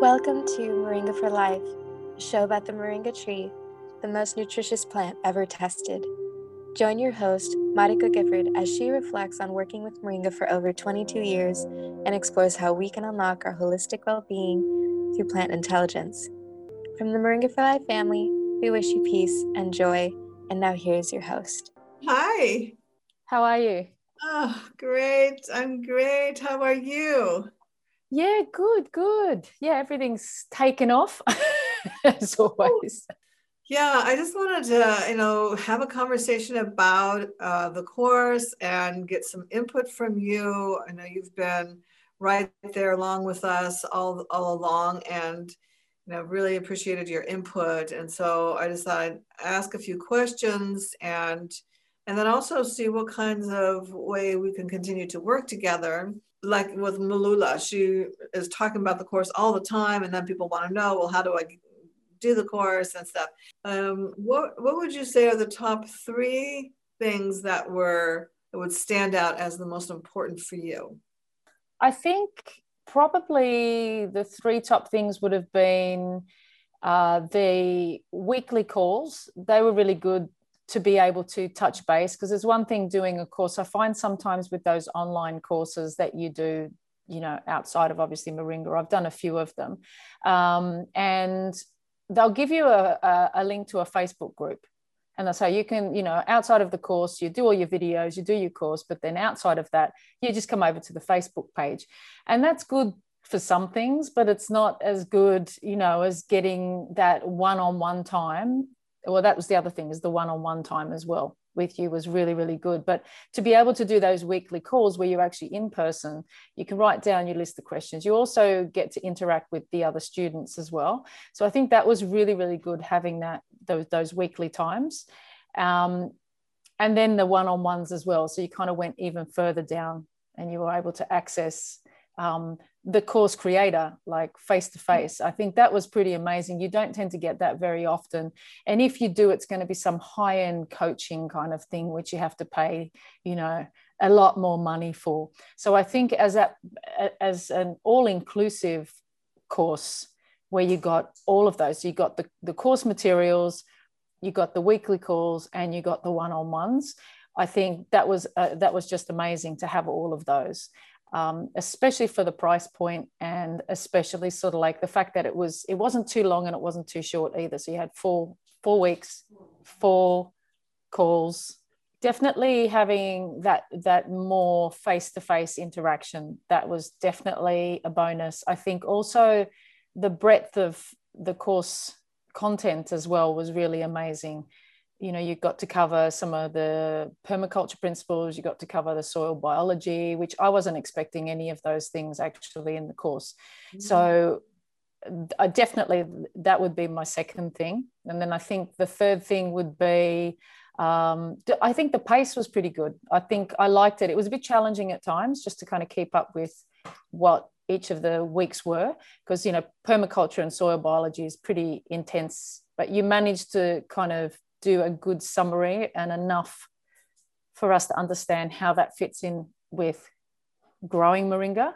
Welcome to Moringa for Life, a show about the moringa tree, the most nutritious plant ever tested. Join your host, Marika Gifford, as she reflects on working with moringa for over 22 years and explores how we can unlock our holistic well being through plant intelligence. From the Moringa for Life family, we wish you peace and joy. And now here's your host. Hi. How are you? Oh, great. I'm great. How are you? Yeah, good, good. Yeah, everything's taken off as always. Yeah, I just wanted to, you know, have a conversation about uh, the course and get some input from you. I know you've been right there along with us all all along, and you know, really appreciated your input. And so I decided I'd ask a few questions and and then also see what kinds of way we can continue to work together like with Malula, she is talking about the course all the time, and then people want to know, well, how do I do the course and stuff? Um, what what would you say are the top three things that were that would stand out as the most important for you? I think probably the three top things would have been uh, the weekly calls. They were really good to be able to touch base because there's one thing doing a course. I find sometimes with those online courses that you do you know outside of obviously moringa i've done a few of them um, and they'll give you a, a, a, link to a facebook group. And they'll say you can you know outside of the course you do all your videos you do your course but then outside of that you just come over to the facebook page. And that's good for some things but it's not as good you know as getting that one-on-one time well that was the other thing is the one-on-one time as well with you was really really good. But to be able to do those weekly calls where you're actually in person you can write down your list of questions. You also get to interact with the other students as well. So i think that was really really good having that those, those weekly times. Um, and then the one-on-ones as well. So you kind of went even further down and you were able to access um, the course creator like face to face i think that was pretty amazing. You don't tend to get that very often. And if you do it's going to be some high end coaching kind of thing which you have to pay you know a lot more money for. So i think as that as an all inclusive course where you got all of those you got the, the course materials you got the weekly calls and you got the one-on-ones i think that was uh, that was just amazing to have all of those um, especially for the price point and especially sort of like the fact that it was it wasn't too long and it wasn't too short either. So you had four four weeks four calls definitely having that that more face-to-face interaction. That was definitely a bonus. I think also the breadth of the course content as well was really amazing you know you got to cover some of the permaculture principles you got to cover the soil biology which i wasn't expecting any of those things actually in the course. Mm-hmm. so I definitely that would be my second thing. And then i think the third thing would be um, i think the pace was pretty good. I think i liked it. It was a bit challenging at times just to kind of keep up with what each of the weeks were because you know permaculture and soil biology is pretty intense but you managed to kind of do a good summary and enough for us to understand how that fits in with growing moringa.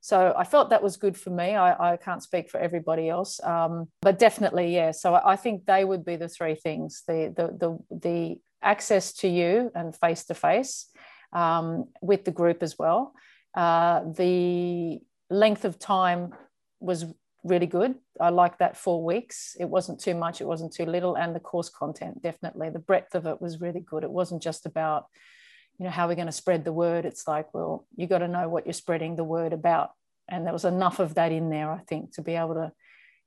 So I felt that was good for me. I, I can't speak for everybody else, um, but definitely, yeah. So I, think they would be the three things: the the the, the access to you and face to face with the group as well. Uh, the length of time was really good. I like that four weeks. It wasn't too much, it wasn't too little. And the course content, definitely. The breadth of it was really good. It wasn't just about, you know, how we're going to spread the word. It's like, well, you got to know what you're spreading the word about. And there was enough of that in there, I think, to be able to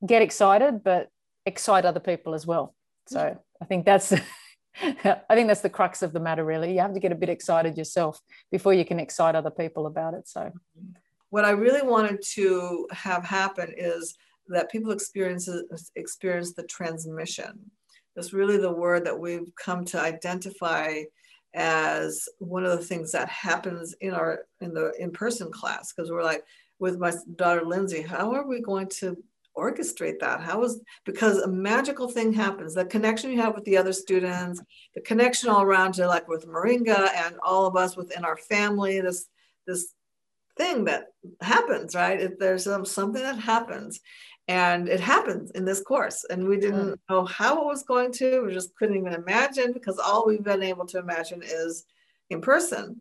get excited, but excite other people as well. So I think that's I think that's the crux of the matter, really. You have to get a bit excited yourself before you can excite other people about it. So mm-hmm. What I really wanted to have happen is that people experience experience the transmission. That's really the word that we've come to identify as one of the things that happens in our in the in-person class because we're like with my daughter Lindsay, how are we going to orchestrate that? How is because a magical thing happens. The connection you have with the other students, the connection all around you, like with Moringa and all of us within our family, this this thing that happens, right? If there's um, something that happens, and it happens in this course, and we didn't know how it was going to. We just couldn't even imagine because all we've been able to imagine is in person.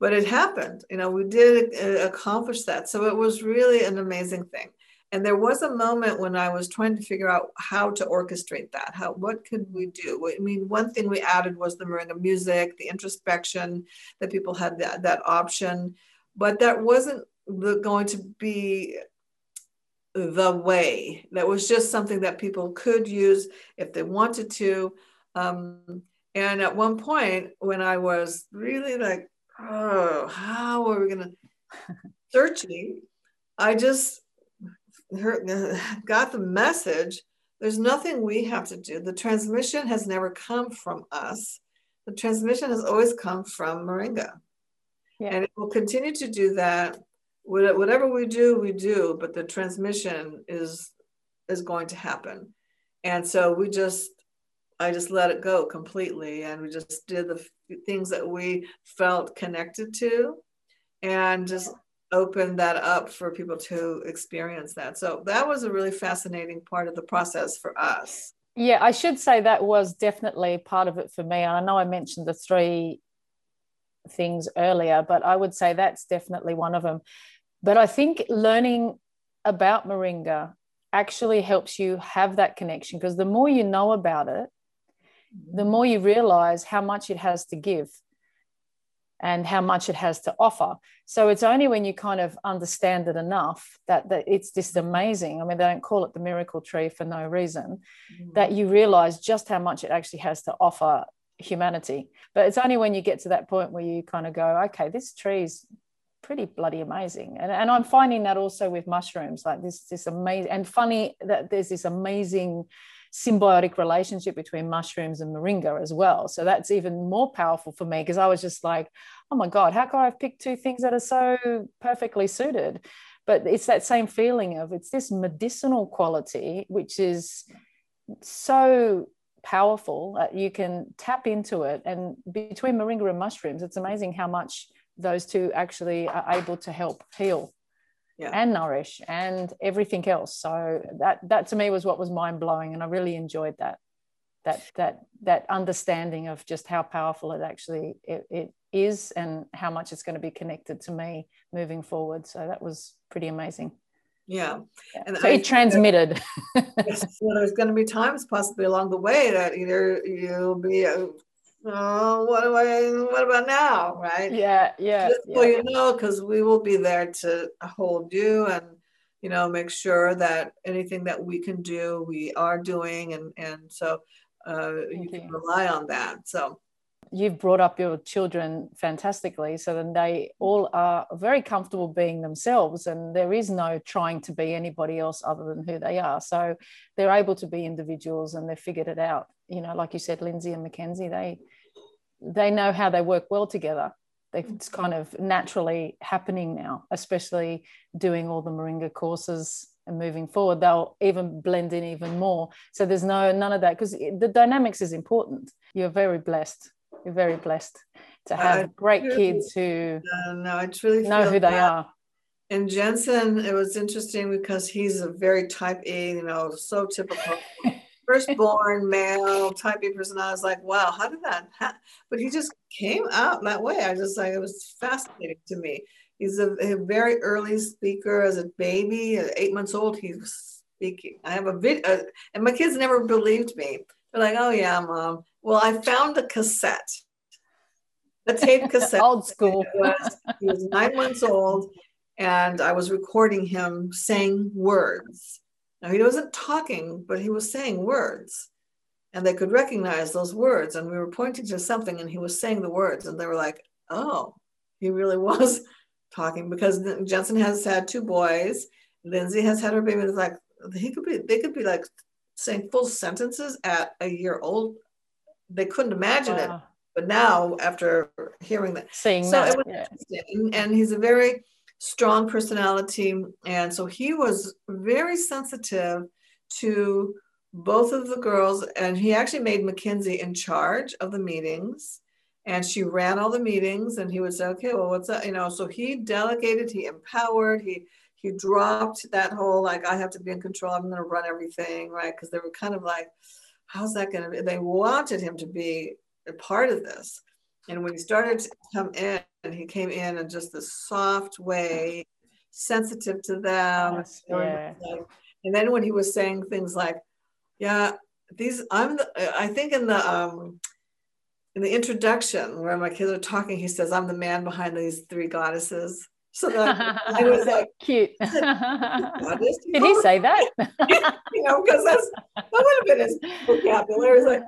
But it happened. You know, we did uh, accomplish that. So it was really an amazing thing. And there was a moment when I was trying to figure out how to orchestrate that. How what could we do? I mean, one thing we added was the Moringa music, the introspection that people had that, that option, but that wasn't the, going to be the way. That was just something that people could use if they wanted to. Um, and at one point, when I was really like, oh, how are we going to searching? I just heard, got the message. There's nothing we have to do. The transmission has never come from us. The transmission has always come from Moringa. Yeah. And it will continue to do that. Whatever we do, we do, but the transmission is is going to happen. And so we just I just let it go completely and we just did the things that we felt connected to and just open that up for people to experience that. So that was a really fascinating part of the process for us. Yeah, I should say that was definitely part of it for me. And I know I mentioned the three things earlier, but I would say that's definitely one of them. But I think learning about Moringa actually helps you have that connection because the more you know about it, the mm-hmm. more you realize how much it has to give and how much it has to offer. So it's only when you kind of understand it enough that, that it's just amazing. I mean, they don't call it the miracle tree for no reason, mm-hmm. that you realize just how much it actually has to offer humanity. But it's only when you get to that point where you kind of go, okay, this tree's pretty bloody amazing. And, and I'm finding that also with mushrooms, like this, this amazing and funny that there's this amazing symbiotic relationship between mushrooms and moringa as well. So that's even more powerful for me because I was just like, oh my God, how could I have picked two things that are so perfectly suited? But it's that same feeling of it's this medicinal quality, which is so powerful that you can tap into it. And between moringa and mushrooms, it's amazing how much those two actually are able to help heal yeah. and nourish and everything else. So that that to me was what was mind blowing, and I really enjoyed that that that that understanding of just how powerful it actually it, it is and how much it's going to be connected to me moving forward. So that was pretty amazing. Yeah. yeah. And so I, it transmitted. yes, so there's going to be times possibly along the way that either you'll be uh, oh, what do I, what about now? Right. Yeah. Yeah. Just so you know, because we will be there to hold you and, you know, make sure that anything that we can do, we are doing. And, and so uh, you can rely on that. So you've brought up your children fantastically so then they all are very comfortable being themselves and there is no trying to be anybody else other than who they are. So they're able to be individuals and they've figured it out. You know like you said lindsay and mackenzie they they know how they work well together. It's kind of naturally happening now especially doing all the moringa courses and moving forward. They'll even blend in even more. So there's no none of that because the dynamics is important. You're very blessed you're very blessed to have great kids who uh, no, I truly know who that. they are. And Jensen, it was interesting because he's a very type A, you know, so typical. Firstborn male type A person. I was like, wow, how did that happen? But he just came out that way. I just like, it was fascinating to me. He's a, a very early speaker as a baby, eight months old, he was speaking. I have a video, uh, and my kids never believed me. They're like, oh yeah, mom. Well, I found the cassette, the tape cassette. Old school. Was, he was nine months old, and I was recording him saying words. Now, he wasn't talking, but he was saying words. And they could recognize those words. And we were pointing to something, and he was saying the words. And they were like, oh, he really was talking because Jensen has had two boys. Lindsay has had her baby. It's like, he could be, they could be like saying full sentences at a year old they couldn't imagine wow. it. But now, after hearing that, seeing so that, it was yeah. interesting. And he's a very strong personality, and so he was very sensitive to both of the girls. And he actually made Mackenzie in charge of the meetings, and she ran all the meetings and he would say okay well what's that you know so he delegated he empowered he he dropped that whole like i have to be in control i'm going to run everything right because they were kind of like how's that going to be they wanted him to be a part of this and when he started to come in he came in in just this soft way sensitive to them Yes, yeah. and then when he was saying things like yeah these i'm the, i think in the um in the introduction where my kids are talking, he says, I'm the man behind these three goddesses. So that I was like, cute. Did he say that? you know, because that's that would have been his vocabulary. Like,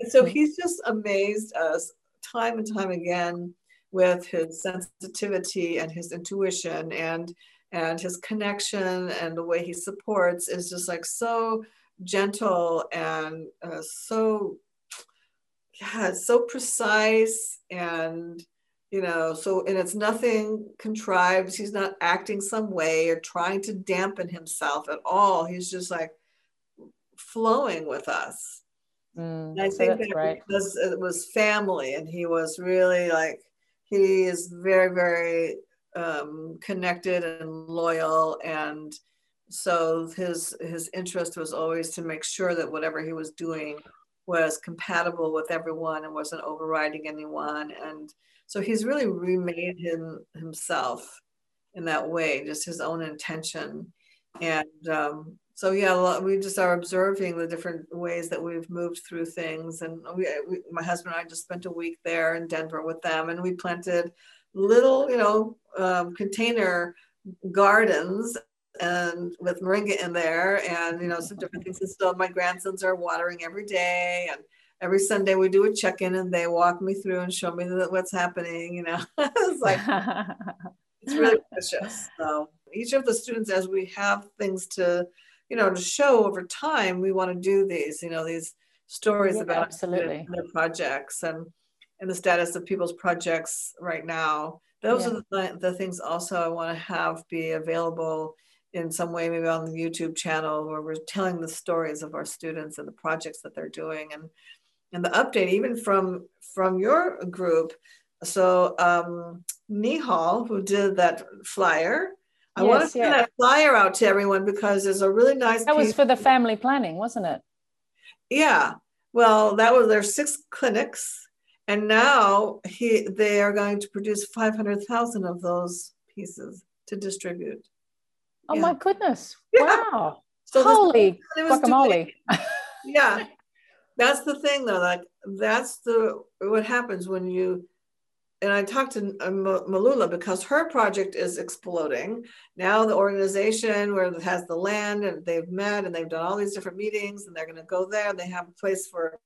and so he's just amazed us time and time again with his sensitivity and his intuition and and his connection and the way he supports is just like so gentle and uh, so yeah, so precise and you know, so and it's nothing contrived. He's not acting some way or trying to dampen himself at all. He's just like flowing with us. Mm, I think that great. because it was family and he was really like he is very, very um, connected and loyal and so his his interest was always to make sure that whatever he was doing was compatible with everyone and wasn't overriding anyone. And so he's really remade him himself in that way just his own intention. And um, so yeah we just are observing the different ways that we've moved through things. And we, we my husband and i just spent a week there in denver with them. And we planted little you know um, container gardens and with moringa in there and you know some different things and still my grandsons are watering every day and every sunday we do a check-in and they walk me through and show me what's happening you know it's like it's really precious so each of the students as we have things to you know to show over time we want to do these you know these stories Yeah, about absolutely. their projects and and the status of people's projects right now those Yeah. are the, the things also i want to have be available in some way maybe on the youtube channel where we're telling the stories of our students and the projects that they're doing and and the update even from from your group so um nihal who did that flyer i want to Yes, send yeah. that flyer out to everyone because there's a really nice That was for the family planning, wasn't it? yeah. Well, that was their six clinics, and now he they are going to produce five hundred thousand of those pieces to distribute. Oh Yeah. my goodness. Yeah. Wow. So Holy was guacamole. yeah, that's the thing though. Like that's the what happens when you. And I talked to uh, Malula because her project is exploding. Now the organization where it has the land and they've met and they've done all these different meetings and they're going to go there and they have a place for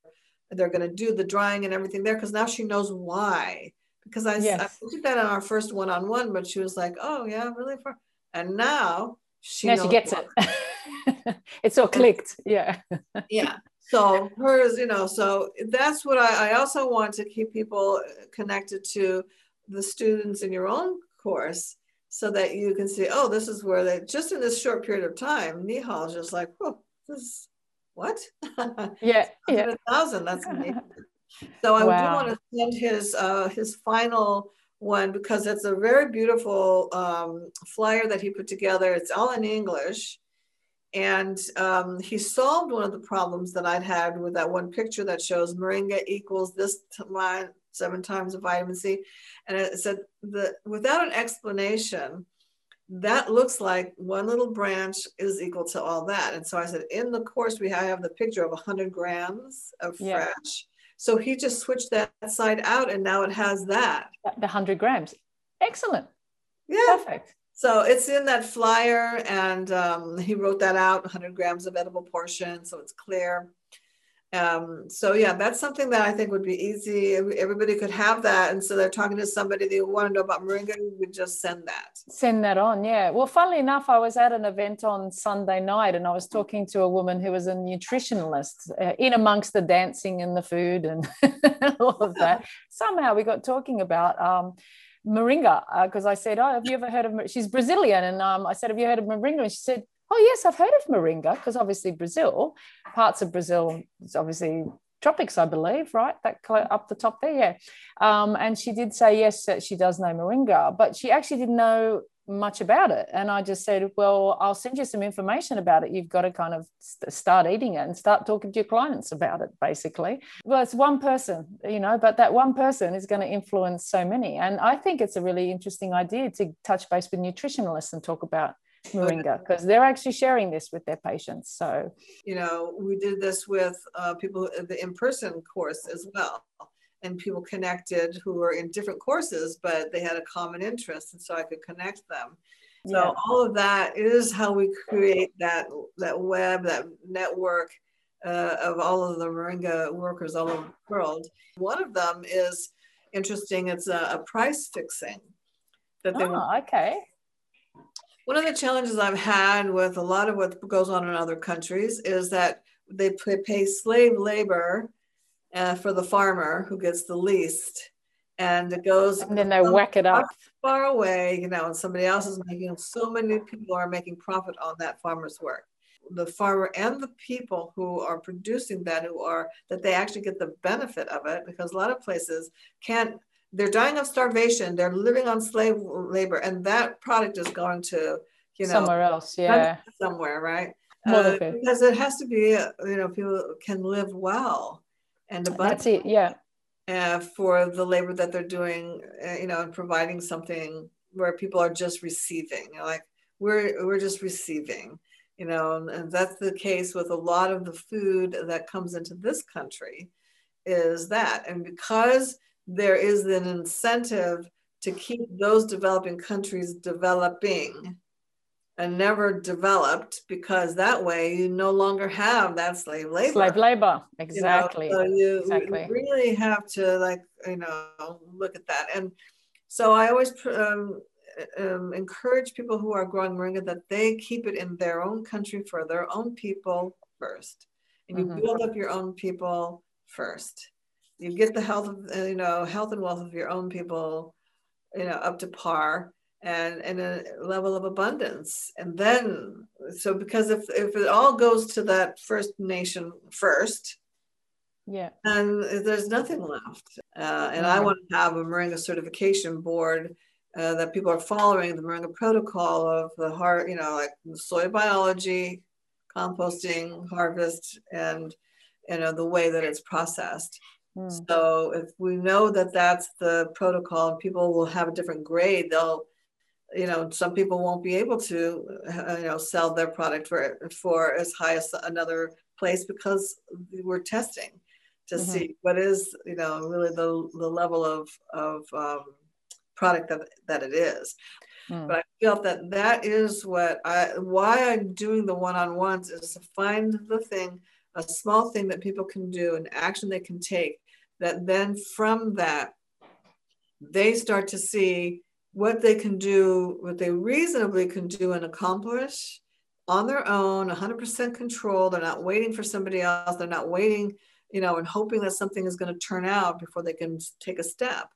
they're going to do the drying and everything there because now she knows why. Because I, Yes. I did that on our first one-on-one, but she was like, "Oh yeah, really?" For and now she now she gets why. it. it's all clicked. Yeah. yeah so hers you know so that's what I, I also want to keep people connected to the students in your own course so that you can see oh this is where they just in this short period of time nihal just like oh this what Yeah. Yeah. a thousand that's amazing so i Wow. do want to send his uh his final one because it's a very beautiful um, flyer that he put together it's all in english and um, he solved one of the problems that I'd had with that one picture that shows moringa equals this time, seven times of vitamin C. And it said that without an explanation, that looks like one little branch is equal to all that. And so I said, in the course, we have the picture of 100 grams of Yeah. So he just switched that side out and now it has that. The 100 grams. Excellent. Yeah. Perfect. So it's in that flyer, and um, he wrote that out 100 grams of edible portion, so it's clear. Um, so yeah, that's something that I think would be easy. Everybody could have that, and so they're talking to somebody they want to know about moringa. You would just send that. Send that on. Yeah. Well, funnily enough, I was at an event on Sunday night and I was talking to a woman who was a nutritionalist uh, in amongst the dancing and the food and all of that. Somehow we got talking about um, moringa because I said, "Oh, have you ever heard of?" Mor-" She's Brazilian, and um, I said, "Have you heard of moringa?" And she said, "Oh, yes, I've heard of moringa because obviously Brazil, parts of Brazil, it's obviously tropics, I believe, right? That up the top there, yeah. Um, and she did say yes that she does know moringa, but she actually didn't know much about it. And I just said, well, I'll send you some information about it. You've got to kind of st- start eating it and start talking to your clients about it, basically. Well, it's one person, you know, but that one person is going to influence so many. And I think it's a really interesting idea to touch base with nutritionalists and talk about moringa because they're actually sharing this with their patients so you know we did this with uh, people the in-person course as well and people connected who were in different courses, but they had a common interest, and so I could connect them. So yeah. all of that is how we create that that web, that network uh, of all of the Moringa workers all over the world. One of them is interesting. It's a, a price fixing that they. Oh, okay. One of the challenges I've had with a lot of what goes on in other countries is that they pay slave labor uh, for the farmer who gets the least. And it goes and then they whack it up far away, you know, and somebody else is making so many people are making profit on that farmer's work. The farmer and the people who are producing that, who are that they actually get the benefit of it, because a lot of places can't they're dying of starvation, they're living on slave labor, and that product is going to, you know, somewhere else, yeah. Somewhere, right? Uh, because it has to be, you know, people can live well and a. That's it, yeah. Uh, for the labor that they're doing, uh, you know, and providing something where people are just receiving, you know, like we're we're just receiving, you know, and, and that's the case with a lot of the food that comes into this country, is that, and because there is an incentive to keep those developing countries developing and never developed because that way you no longer have that slave labor. Slave labor, exactly. You know? So you exactly. really have to like you know look at that. And so I always um, um, encourage people who are growing moringa that they keep it in their own country for their own people first, and you mm-hmm. build up your own people first. You get the health of you know health and wealth of your own people, you know, up to par and, and a level of abundance. And then, so because if, if it all goes to that first nation first, yeah, and there's nothing left. Uh, and I want to have a Moringa certification board uh, that people are following the Moringa protocol of the heart, you know, like soil biology, composting, harvest, and you know the way that it's processed. Mm. So if we know that that's the protocol, and people will have a different grade, they'll you know some people won't be able to uh, you know sell their product for for as high as another place because we're testing to mm-hmm. see what is you know really the the level of of um, product that that it is mm. but i felt that that is what i why i'm doing the one-on-ones is to find the thing a small thing that people can do an action they can take that then from that they start to see what they can do, what they reasonably can do and accomplish on their own, 100% control. They're not waiting for somebody else. They're not waiting, you know, and hoping that something is going to turn out before they can take a step.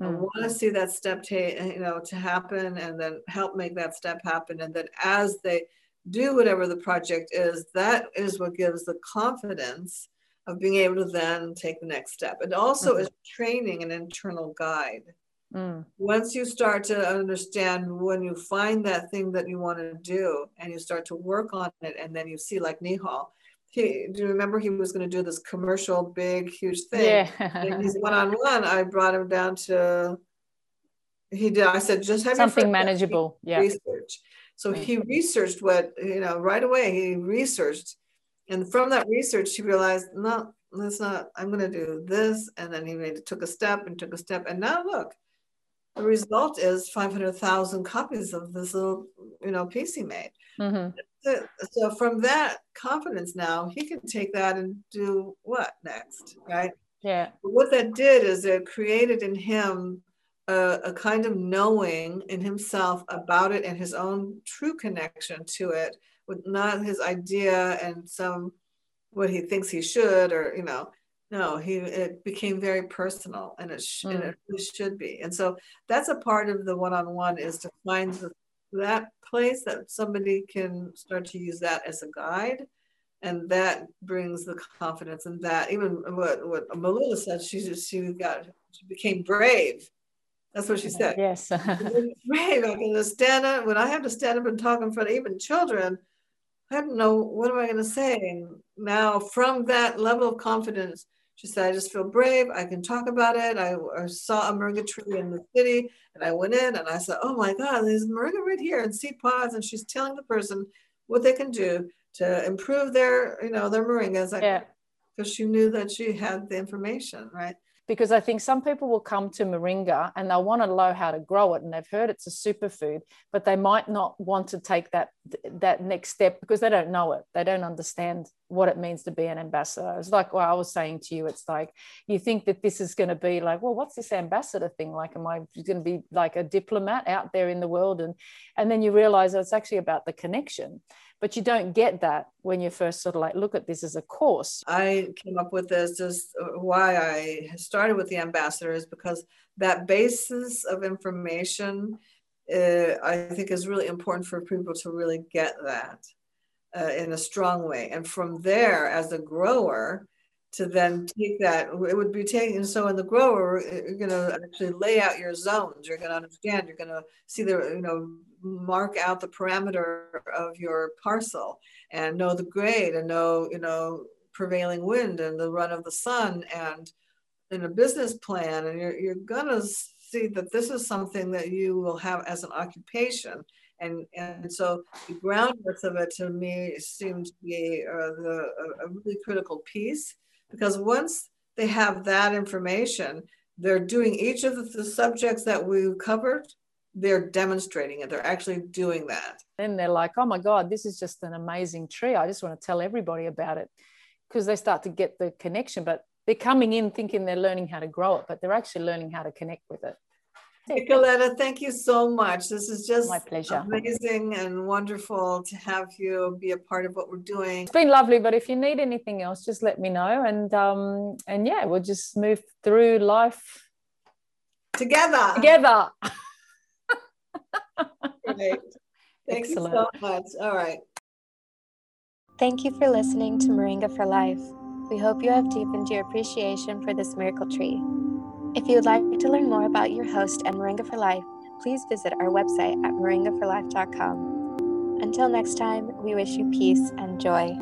Mm-hmm. I want to see that step, ta- you know, to happen, and then help make that step happen. And then as they do whatever the project is, that is what gives the confidence of being able to then take the next step. It also mm-hmm. is training an internal guide Mm. Once you start to understand when you find that thing that you want to do and you start to work on it, and then you see, like Nihal, he, do you remember he was going to do this commercial, big, huge thing? Yeah. and he's one on one. I brought him down to, he did, I said, just have something manageable. Yeah. Research. So mm. he researched what, you know, right away, he researched. And from that research, he realized, no, that's not, I'm going to do this. And then he made, took a step and took a step. And now look, the result is 500,000 copies of this little, you know, piece he made. Mm-hmm. So, so, from that confidence now, he can take that and do what next, right? Yeah. But what that did is it created in him a, a, kind of knowing in himself about it and his own true connection to it, with not his idea and some what he thinks he should, or you know, no he it became very personal and it, sh- mm. and it really should be. And so that's a part of the one-on-one is to find the, that place that somebody can start to use that as a guide. And that brings the confidence and that even what what Malula said she just she got she became brave. That's what she said. Yes. Brave. I can stand up when I have to stand up and talk in front of even children I don't know what am I going to say and now from that level of confidence she said I just feel brave I can talk about it I, I saw a moringa tree in the city and I went in and I said oh my god there's moringa right here and seed pods and she's telling the person what they can do to improve their, you know, their moringas. Yeah. Because she knew that she had the information, right? Because I think some people will come to moringa and they'll want to know how to grow it, and they've heard it's a superfood, but they might not want to take that that next step because they don't know it. They don't understand what it means to be an ambassador. It's like what I was saying to you. It's like you think that this is going to be like, well, what's this ambassador thing like? Am I going to be like a diplomat out there in the world? And and then you realize it's actually about the connection but you don't get that when you first sort of like look at this as a course i came up with this just uh, why i started with the ambassador is because that basis of information uh, i think is really important for people to really get that uh, in a strong way. And from there as a grower to then take that it would be taken so in the grower you're going to actually lay out your zones. You're going to understand you're going to see the you know mark out the parameter of your parcel and know the grade and know you know prevailing wind and the run of the sun. And in a business plan and you're, you're gonna see that this is something that you will have as an occupation and and so the groundwork of it to me seemed to be uh, the, a, really critical piece because once they have that information they're doing each of the, the subjects that we covered they're demonstrating it. They're actually doing that. Then they're like, oh my God, this is just an amazing tree. I just want to tell everybody about it because they start to get the connection. But they're coming in thinking they're learning how to grow it, but they're actually learning how to connect with it. Nicoletta, thank you so much. This is just my pleasure. Amazing and wonderful to have you be a part of what we're doing. It's been lovely, but if you need anything else, just let me know. And um, and yeah, we'll just move through life together. Together. Great. Thank Excellent. you so much. All right. Thank you for listening to Moringa for Life. We hope you have deepened your appreciation for this miracle tree. If you would like to learn more about your host and Moringa for Life, please visit our website at moringaforlife.com. Until next time, we wish you peace and joy.